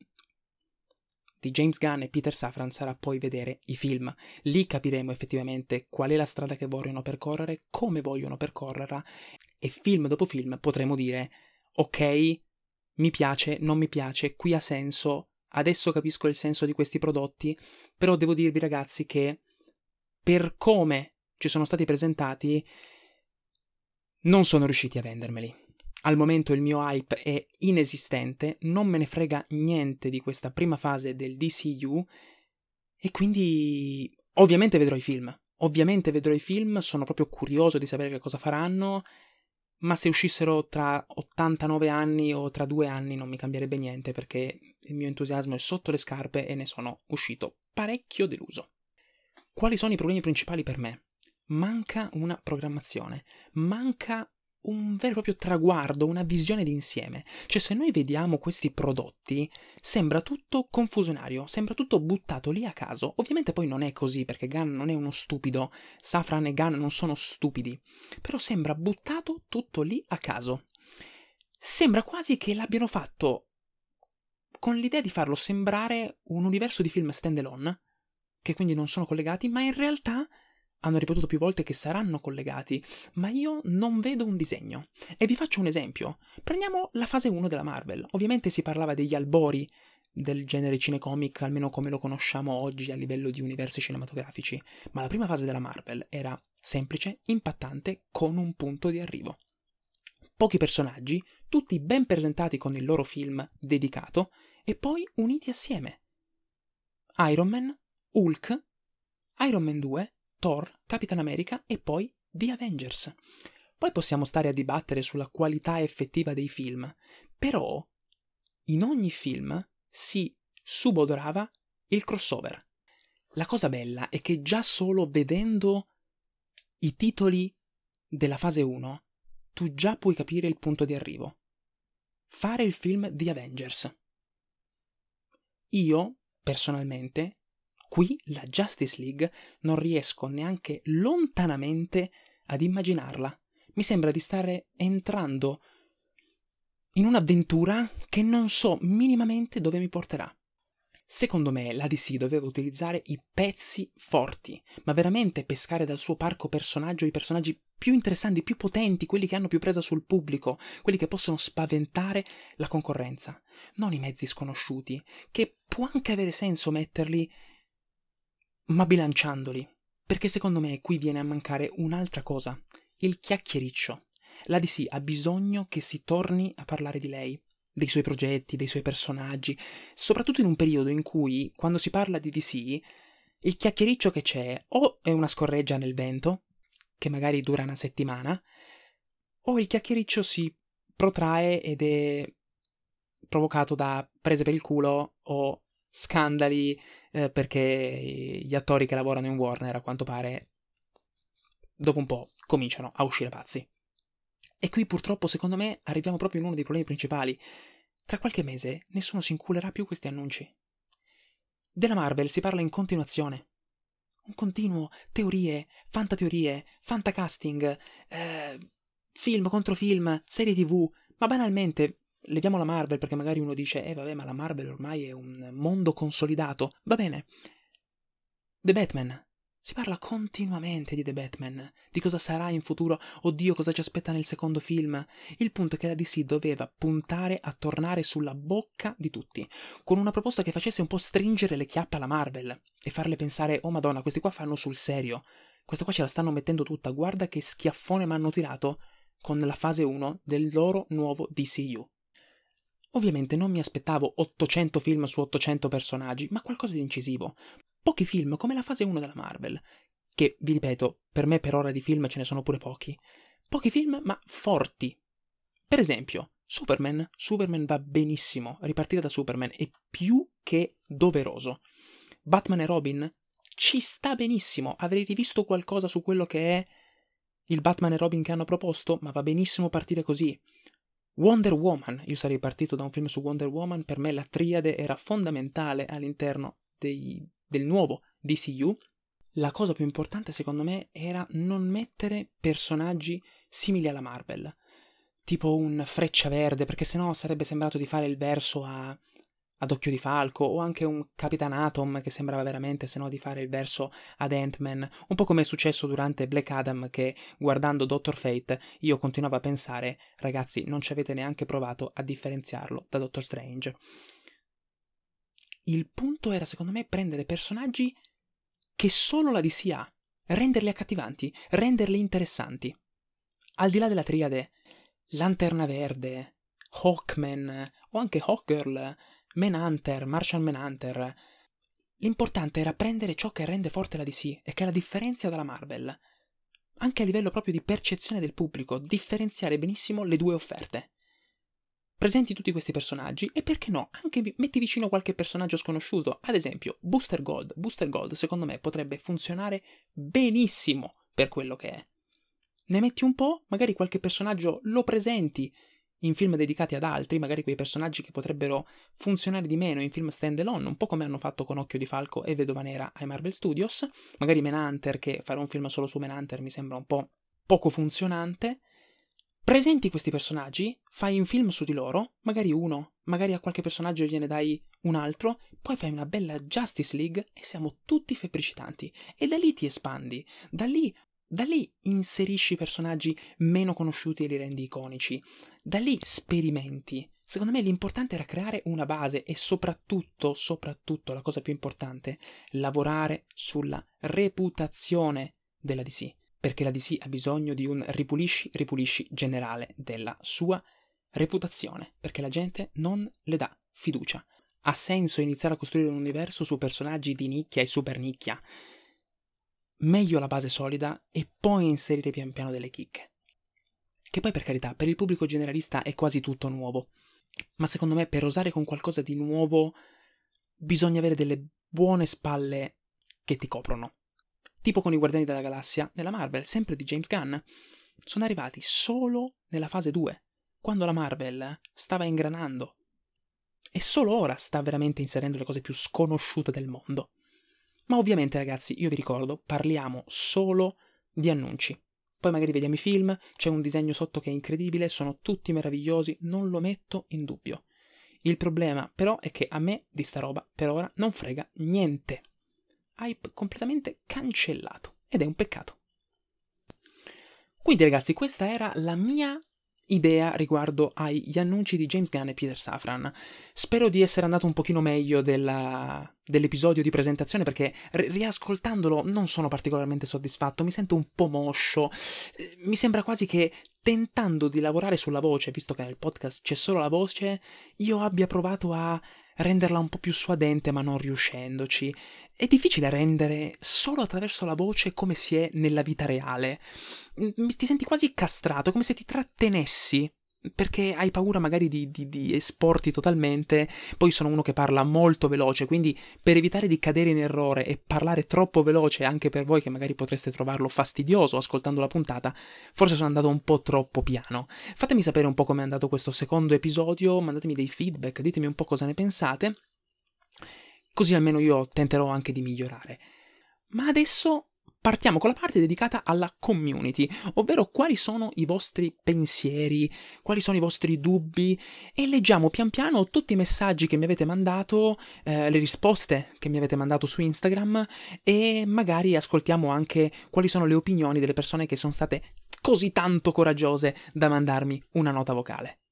di James Gunn e Peter Safran sarà poi vedere i film. Lì capiremo effettivamente qual è la strada che vogliono percorrere, come vogliono percorrerla e film dopo film potremo dire ok, mi piace, non mi piace, qui ha senso, adesso capisco il senso di questi prodotti, però devo dirvi ragazzi che per come ci sono stati presentati, non sono riusciti a vendermeli. Al momento il mio hype è inesistente, non me ne frega niente di questa prima fase del DCU e quindi ovviamente vedrò i film. Ovviamente vedrò i film, sono proprio curioso di sapere che cosa faranno, ma se uscissero tra 89 anni o tra due anni non mi cambierebbe niente perché il mio entusiasmo è sotto le scarpe e ne sono uscito parecchio deluso. Quali sono i problemi principali per me? Manca una programmazione, manca un vero e proprio traguardo, una visione d'insieme. Cioè, se noi vediamo questi prodotti, sembra tutto confusionario, sembra tutto buttato lì a caso. Ovviamente poi non è così, perché Gunn non è uno stupido, Safran e Gunn non sono stupidi, però sembra buttato tutto lì a caso. Sembra quasi che l'abbiano fatto con l'idea di farlo sembrare un universo di film standalone, che quindi non sono collegati, ma in realtà hanno ripetuto più volte che saranno collegati, ma io non vedo un disegno. E vi faccio un esempio. Prendiamo la fase 1 della Marvel. Ovviamente si parlava degli albori del genere cinecomic, almeno come lo conosciamo oggi a livello di universi cinematografici, ma la prima fase della Marvel era semplice, impattante, con un punto di arrivo. pochi personaggi, tutti ben presentati con il loro film dedicato e poi uniti assieme. Iron Man, Hulk, Iron Man 2, Thor, Capitan America e poi The Avengers. Poi possiamo stare a dibattere sulla qualità effettiva dei film, però in ogni film si subodorava il crossover. La cosa bella è che già solo vedendo i titoli della fase 1, tu già puoi capire il punto di arrivo. Fare il film The Avengers. Io, personalmente, qui la Justice League non riesco neanche lontanamente ad immaginarla. Mi sembra di stare entrando in un'avventura che non so minimamente dove mi porterà. Secondo me la DC doveva utilizzare i pezzi forti, ma veramente pescare dal suo parco personaggio i personaggi più interessanti, più potenti, quelli che hanno più presa sul pubblico, quelli che possono spaventare la concorrenza, non i mezzi sconosciuti, che può anche avere senso metterli, ma bilanciandoli, perché secondo me qui viene a mancare un'altra cosa, il chiacchiericcio. La DC ha bisogno che si torni a parlare di lei, dei suoi progetti, dei suoi personaggi, soprattutto in un periodo in cui, quando si parla di DC, il chiacchiericcio che c'è o è una scorreggia nel vento, che magari dura una settimana, o il chiacchiericcio si protrae ed è provocato da prese per il culo o scandali eh, perché gli attori che lavorano in Warner, a quanto pare, dopo un po' cominciano a uscire pazzi. E qui purtroppo, secondo me, arriviamo proprio in uno dei problemi principali. Tra qualche mese nessuno si inculerà più questi annunci. Della Marvel si parla in continuazione. Un continuo, teorie, fantateorie, fantacasting, eh, film contro film, serie tv, ma banalmente, leviamo la Marvel perché magari uno dice, eh vabbè, ma la Marvel ormai è un mondo consolidato. Va bene. The Batman, si parla continuamente di The Batman, di cosa sarà in futuro, oddio cosa ci aspetta nel secondo film. Il punto è che la DC doveva puntare a tornare sulla bocca di tutti, con una proposta che facesse un po' stringere le chiappe alla Marvel e farle pensare, oh madonna, questi qua fanno sul serio, questa qua ce la stanno mettendo tutta, guarda che schiaffone mi hanno tirato con la fase 1 del loro nuovo DCU. Ovviamente non mi aspettavo 800 film su 800 personaggi, ma qualcosa di incisivo pochi film come la fase 1 della Marvel, che vi ripeto, per me per ora di film ce ne sono pure pochi. Pochi film, ma forti. Per esempio, Superman, Superman va benissimo, ripartire da Superman è più che doveroso. Batman e Robin ci sta benissimo, avrei rivisto qualcosa su quello che è il Batman e Robin che hanno proposto, ma va benissimo partire così. Wonder Woman, io sarei partito da un film su Wonder Woman, per me la triade era fondamentale all'interno dei, del nuovo DCU, la cosa più importante secondo me era non mettere personaggi simili alla Marvel, tipo un Freccia Verde, perché sennò sarebbe sembrato di fare il verso a, ad Occhio di Falco, o anche un Capitan Atom che sembrava veramente, se no, di fare il verso ad Ant-Man, un po' come è successo durante Black Adam, che guardando Doctor Fate io continuavo a pensare, ragazzi, non ci avete neanche provato a differenziarlo da Doctor Strange. Il punto era, secondo me, prendere personaggi che solo la DC ha, renderli accattivanti, renderli interessanti. Al di là della triade, Lanterna Verde, Hawkman o anche Hawkgirl, Manhunter, Martian Manhunter, l'importante era prendere ciò che rende forte la DC e che la differenzia dalla Marvel. Anche a livello proprio di percezione del pubblico, differenziare benissimo le due offerte presenti tutti questi personaggi e perché no, anche metti vicino qualche personaggio sconosciuto, ad esempio Booster Gold. Booster Gold secondo me potrebbe funzionare benissimo per quello che è. Ne metti un po', magari qualche personaggio lo presenti in film dedicati ad altri, magari quei personaggi che potrebbero funzionare di meno in film stand alone, un po' come hanno fatto con Occhio di Falco e Vedova Nera ai Marvel Studios, magari Manhunter, che fare un film solo su Manhunter mi sembra un po' poco funzionante, presenti questi personaggi, fai un film su di loro, magari uno, magari a qualche personaggio gliene dai un altro, poi fai una bella Justice League e siamo tutti febbricitanti. E da lì ti espandi, da lì, da lì inserisci personaggi meno conosciuti e li rendi iconici, da lì sperimenti. Secondo me l'importante era creare una base e soprattutto, soprattutto la cosa più importante, lavorare sulla reputazione della DC perché la DC ha bisogno di un ripulisci, ripulisci generale della sua reputazione, perché la gente non le dà fiducia. Ha senso iniziare a costruire un universo su personaggi di nicchia e super nicchia. Meglio la base solida e poi inserire pian piano delle chicche. Che poi per carità, per il pubblico generalista è quasi tutto nuovo. Ma secondo me per osare con qualcosa di nuovo bisogna avere delle buone spalle che ti coprono tipo con i Guardiani della Galassia nella Marvel, sempre di James Gunn, sono arrivati solo nella fase 2, quando la Marvel stava ingranando. E solo ora sta veramente inserendo le cose più sconosciute del mondo. Ma ovviamente, ragazzi, io vi ricordo, parliamo solo di annunci. Poi magari vediamo i film, c'è un disegno sotto che è incredibile, sono tutti meravigliosi, non lo metto in dubbio. Il problema però è che a me di sta roba per ora non frega niente hype completamente cancellato ed è un peccato. Quindi ragazzi, questa era la mia idea riguardo agli annunci di James Gunn e Peter Safran. Spero di essere andato un pochino meglio della, dell'episodio di presentazione perché ri- riascoltandolo non sono particolarmente soddisfatto, mi sento un po' moscio, eh, mi sembra quasi che tentando di lavorare sulla voce, visto che nel podcast c'è solo la voce, io abbia provato a renderla un po' più suadente ma non riuscendoci. È difficile rendere solo attraverso la voce come si è nella vita reale. Ti senti quasi castrato, come se ti trattenessi perché hai paura magari di, di, di, esporti totalmente, poi sono uno che parla molto veloce, quindi per evitare di cadere in errore e parlare troppo veloce anche per voi che magari potreste trovarlo fastidioso ascoltando la puntata, forse sono andato un po' troppo piano. Fatemi sapere un po' come è andato questo secondo episodio, mandatemi dei feedback, ditemi un po' cosa ne pensate, così almeno io tenterò anche di migliorare. Ma adesso partiamo con la parte dedicata alla community, ovvero quali sono i vostri pensieri, quali sono i vostri dubbi e leggiamo pian piano tutti i messaggi che mi avete mandato, eh, le risposte che mi avete mandato su Instagram e magari ascoltiamo anche quali sono le opinioni delle persone che sono state così tanto coraggiose da mandarmi una nota vocale.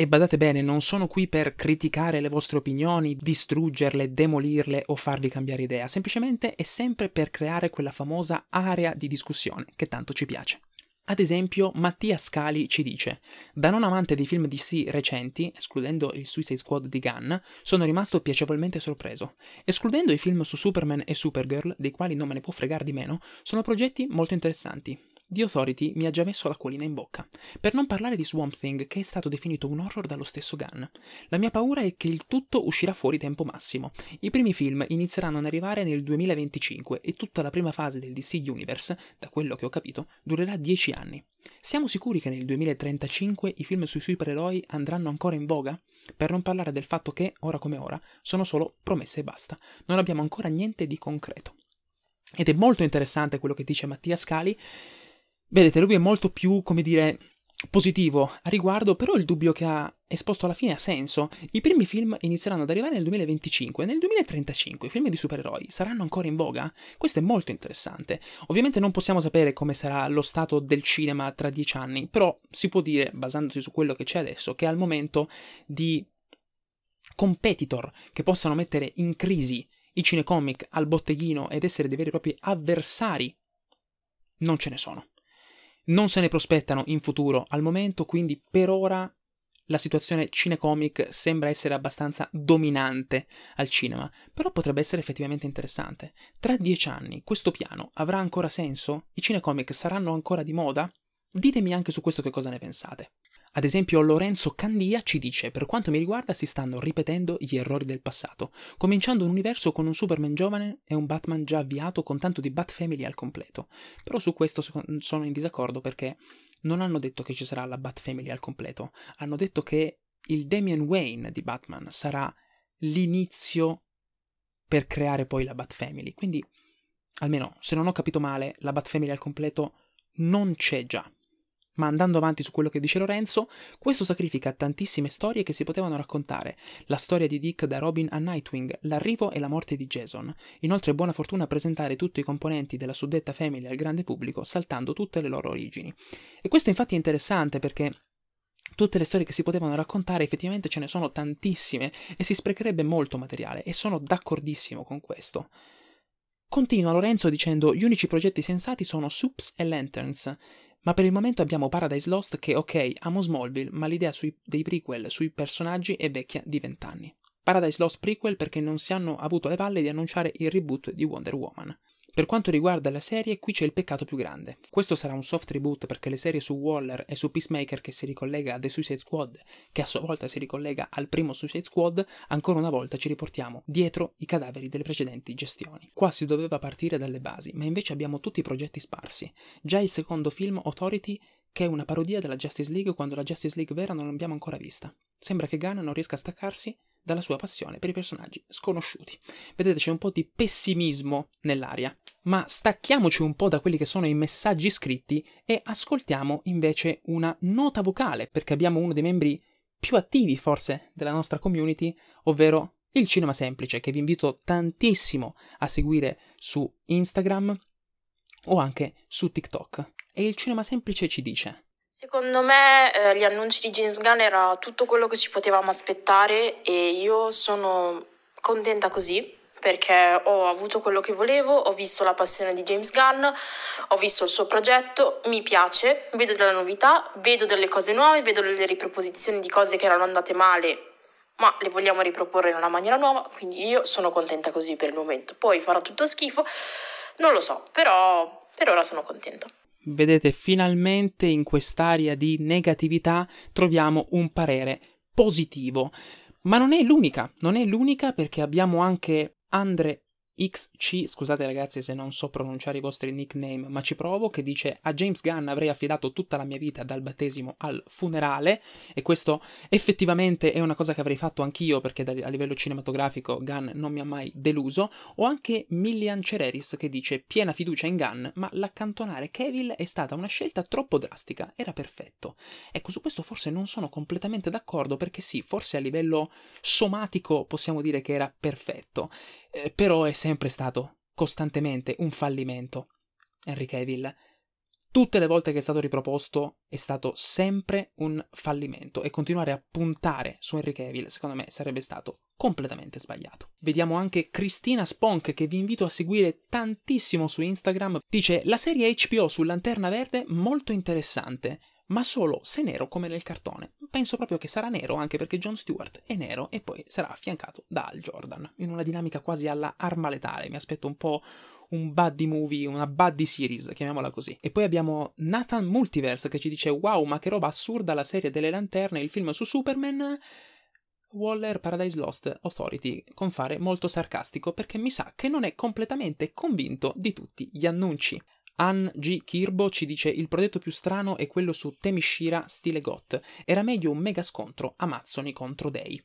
E badate bene, non sono qui per criticare le vostre opinioni, distruggerle, demolirle o farvi cambiare idea, semplicemente è sempre per creare quella famosa area di discussione che tanto ci piace. Ad esempio, Mattia Scali ci dice: Da non amante dei film DC recenti, escludendo il Suicide Squad di Gunn, sono rimasto piacevolmente sorpreso. Escludendo i film su Superman e Supergirl, dei quali non me ne può fregare di meno, sono progetti molto interessanti. The Authority mi ha già messo l'acquolina in bocca. Per non parlare di Swamp Thing, che è stato definito un horror dallo stesso Gunn. La mia paura è che il tutto uscirà fuori tempo massimo. I primi film inizieranno ad arrivare nel 2025 e tutta la prima fase del DC Universe, da quello che ho capito, durerà 10 anni. Siamo sicuri che nel 2035 i film sui supereroi andranno ancora in voga? Per non parlare del fatto che, ora come ora, sono solo promesse e basta. Non abbiamo ancora niente di concreto. Ed è molto interessante quello che dice Mattia Scali, Vedete, lui è molto più, come dire, positivo a riguardo, però il dubbio che ha esposto alla fine ha senso. I primi film inizieranno ad arrivare nel 2025 nel 2035 i film di supereroi saranno ancora in voga? Questo è molto interessante. Ovviamente non possiamo sapere come sarà lo stato del cinema tra dieci anni, però si può dire, basandosi su quello che c'è adesso, che al momento di competitor che possano mettere in crisi i cinecomic al botteghino ed essere dei veri e propri avversari non ce ne sono non se ne prospettano in futuro al momento, quindi per ora la situazione cinecomic sembra essere abbastanza dominante al cinema, però potrebbe essere effettivamente interessante. Tra dieci anni questo piano avrà ancora senso? I cinecomic saranno ancora di moda? Ditemi anche su questo che cosa ne pensate. Ad esempio Lorenzo Candia ci dice per quanto mi riguarda si stanno ripetendo gli errori del passato, cominciando un universo con un Superman giovane e un Batman già avviato con tanto di Bat Family al completo. Però su questo sono in disaccordo perché non hanno detto che ci sarà la Bat Family al completo, hanno detto che il Damian Wayne di Batman sarà l'inizio per creare poi la Bat Family. Quindi, almeno se non ho capito male, la Bat Family al completo non c'è già. Ma andando avanti su quello che dice Lorenzo, questo sacrifica tantissime storie che si potevano raccontare. La storia di Dick da Robin a Nightwing, l'arrivo e la morte di Jason. Inoltre buona fortuna presentare tutti i componenti della suddetta family al grande pubblico, saltando tutte le loro origini. E questo infatti è interessante perché tutte le storie che si potevano raccontare, effettivamente ce ne sono tantissime e si sprecherebbe molto materiale e sono d'accordissimo con questo. Continua Lorenzo dicendo gli unici progetti sensati sono Soups e Lanterns, ma per il momento abbiamo Paradise Lost che ok, amo Smallville, ma l'idea sui, dei prequel sui personaggi è vecchia di vent'anni. Paradise Lost prequel perché non si hanno avuto le palle di annunciare il reboot di Wonder Woman. Per quanto riguarda la serie, qui c'è il peccato più grande. Questo sarà un soft reboot perché le serie su Waller e su Peacemaker che si ricollega a The Suicide Squad, che a sua volta si ricollega al primo Suicide Squad, ancora una volta ci riportiamo dietro i cadaveri delle precedenti gestioni. Qua si doveva partire dalle basi, ma invece abbiamo tutti i progetti sparsi. Già il secondo film, Authority, che è una parodia della Justice League quando la Justice League vera non l'abbiamo ancora vista. Sembra che Gunn non riesca a staccarsi dalla sua passione per i personaggi sconosciuti. Vedete, c'è un po' di pessimismo nell'aria. Ma stacchiamoci un po' da quelli che sono i messaggi scritti e ascoltiamo invece una nota vocale, perché abbiamo uno dei membri più attivi forse della nostra community, ovvero il Cinema Semplice, che vi invito tantissimo a seguire su Instagram o anche su TikTok. E il Cinema Semplice ci dice Secondo me eh, gli annunci di James Gunn era tutto quello che ci potevamo aspettare e io sono contenta così perché ho avuto quello che volevo, ho visto la passione di James Gunn, ho visto il suo progetto, mi piace, vedo delle novità, vedo delle cose nuove, vedo delle riproposizioni di cose che erano andate male, ma le vogliamo riproporre in una maniera nuova, quindi io sono contenta così per il momento. Poi farà tutto schifo, non lo so, però per ora sono contenta. Vedete, finalmente in quest'area di negatività troviamo un parere positivo. Ma non è l'unica, non è l'unica perché abbiamo anche Andre XC, scusate ragazzi se non so pronunciare i vostri nickname, ma ci provo, che dice a James Gunn avrei affidato tutta la mia vita dal battesimo al funerale e questo effettivamente è una cosa che avrei fatto anch'io perché a livello cinematografico Gunn non mi ha mai deluso, o anche Millian Cereris che dice piena fiducia in Gunn, ma l'accantonare Kevin è stata una scelta troppo drastica, era perfetto. Ecco, su questo forse non sono completamente d'accordo perché sì, forse a livello somatico possiamo dire che era perfetto, eh, però è sempre stato costantemente un fallimento. Henry Cavill. Tutte le volte che è stato riproposto è stato sempre un fallimento e continuare a puntare su Henry Cavill secondo me sarebbe stato completamente sbagliato. Vediamo anche Cristina Sponk che vi invito a seguire tantissimo su Instagram. Dice la serie HBO su Lanterna Verde molto interessante ma solo se nero come nel cartone. Penso proprio che sarà nero anche perché Jon Stewart è nero e poi sarà affiancato da Al Jordan, in una dinamica quasi alla arma letale. Mi aspetto un po' un buddy movie, una buddy series, chiamiamola così. E poi abbiamo Nathan Multiverse che ci dice wow, ma che roba assurda la serie delle lanterne, il film su Superman. Waller Paradise Lost Authority con fare molto sarcastico perché mi sa che non è completamente convinto di tutti gli annunci. Ann G. Kirbo ci dice il progetto più strano è quello su Temishira stile GOT. Era meglio un mega scontro Amazzoni contro Dei.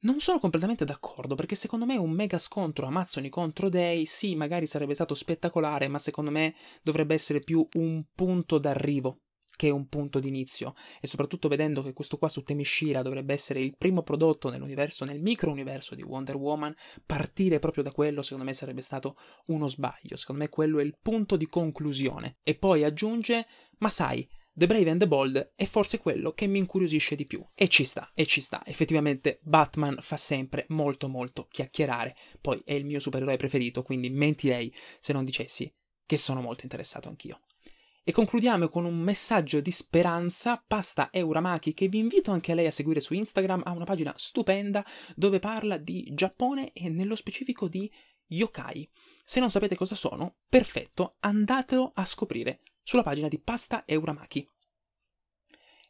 Non sono completamente d'accordo perché secondo me un mega scontro Amazzoni contro Dei sì, magari sarebbe stato spettacolare, ma secondo me dovrebbe essere più un punto d'arrivo che un punto d'inizio e soprattutto vedendo che questo qua su Temishira dovrebbe essere il primo prodotto nell'universo, nel micro-universo di Wonder Woman, partire proprio da quello secondo me sarebbe stato uno sbaglio, secondo me quello è il punto di conclusione. E poi aggiunge, ma sai, The Brave and the Bold è forse quello che mi incuriosisce di più. E ci sta, e ci sta. Effettivamente Batman fa sempre molto molto chiacchierare. Poi è il mio supereroe preferito, quindi mentirei se non dicessi che sono molto interessato anch'io. E concludiamo con un messaggio di speranza, Pasta Euramaki, che vi invito anche a lei a seguire su Instagram, ha una pagina stupenda dove parla di Giappone e nello specifico di yokai. Se non sapete cosa sono, perfetto, andatelo a scoprire sulla pagina di Pasta Euramaki.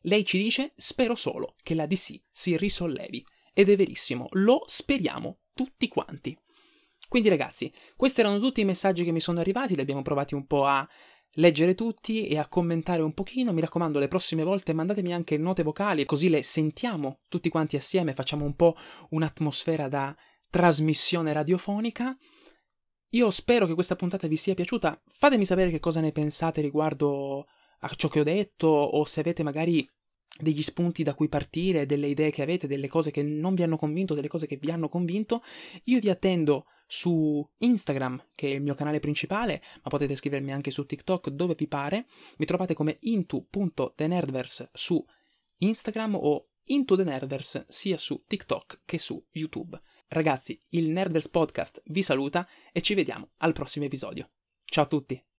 Lei ci dice: Spero solo che la DC si risollevi. Ed è verissimo, lo speriamo tutti quanti. Quindi ragazzi, questi erano tutti i messaggi che mi sono arrivati, li abbiamo provati un po' a leggere tutti e a commentare un pochino. Mi raccomando, le prossime volte mandatemi anche note vocali, così le sentiamo tutti quanti assieme, facciamo un po' un'atmosfera da trasmissione radiofonica. Io spero che questa puntata vi sia piaciuta. Fatemi sapere che cosa ne pensate riguardo a ciò che ho detto o se avete magari degli spunti da cui partire, delle idee che avete, delle cose che non vi hanno convinto, delle cose che vi hanno convinto. Io vi attendo su Instagram, che è il mio canale principale, ma potete scrivermi anche su TikTok dove vi pare. Mi trovate come into.thenerdverse su Instagram o Into the Nerdverse sia su TikTok che su YouTube. Ragazzi, il Nerdverse Podcast vi saluta e ci vediamo al prossimo episodio. Ciao a tutti!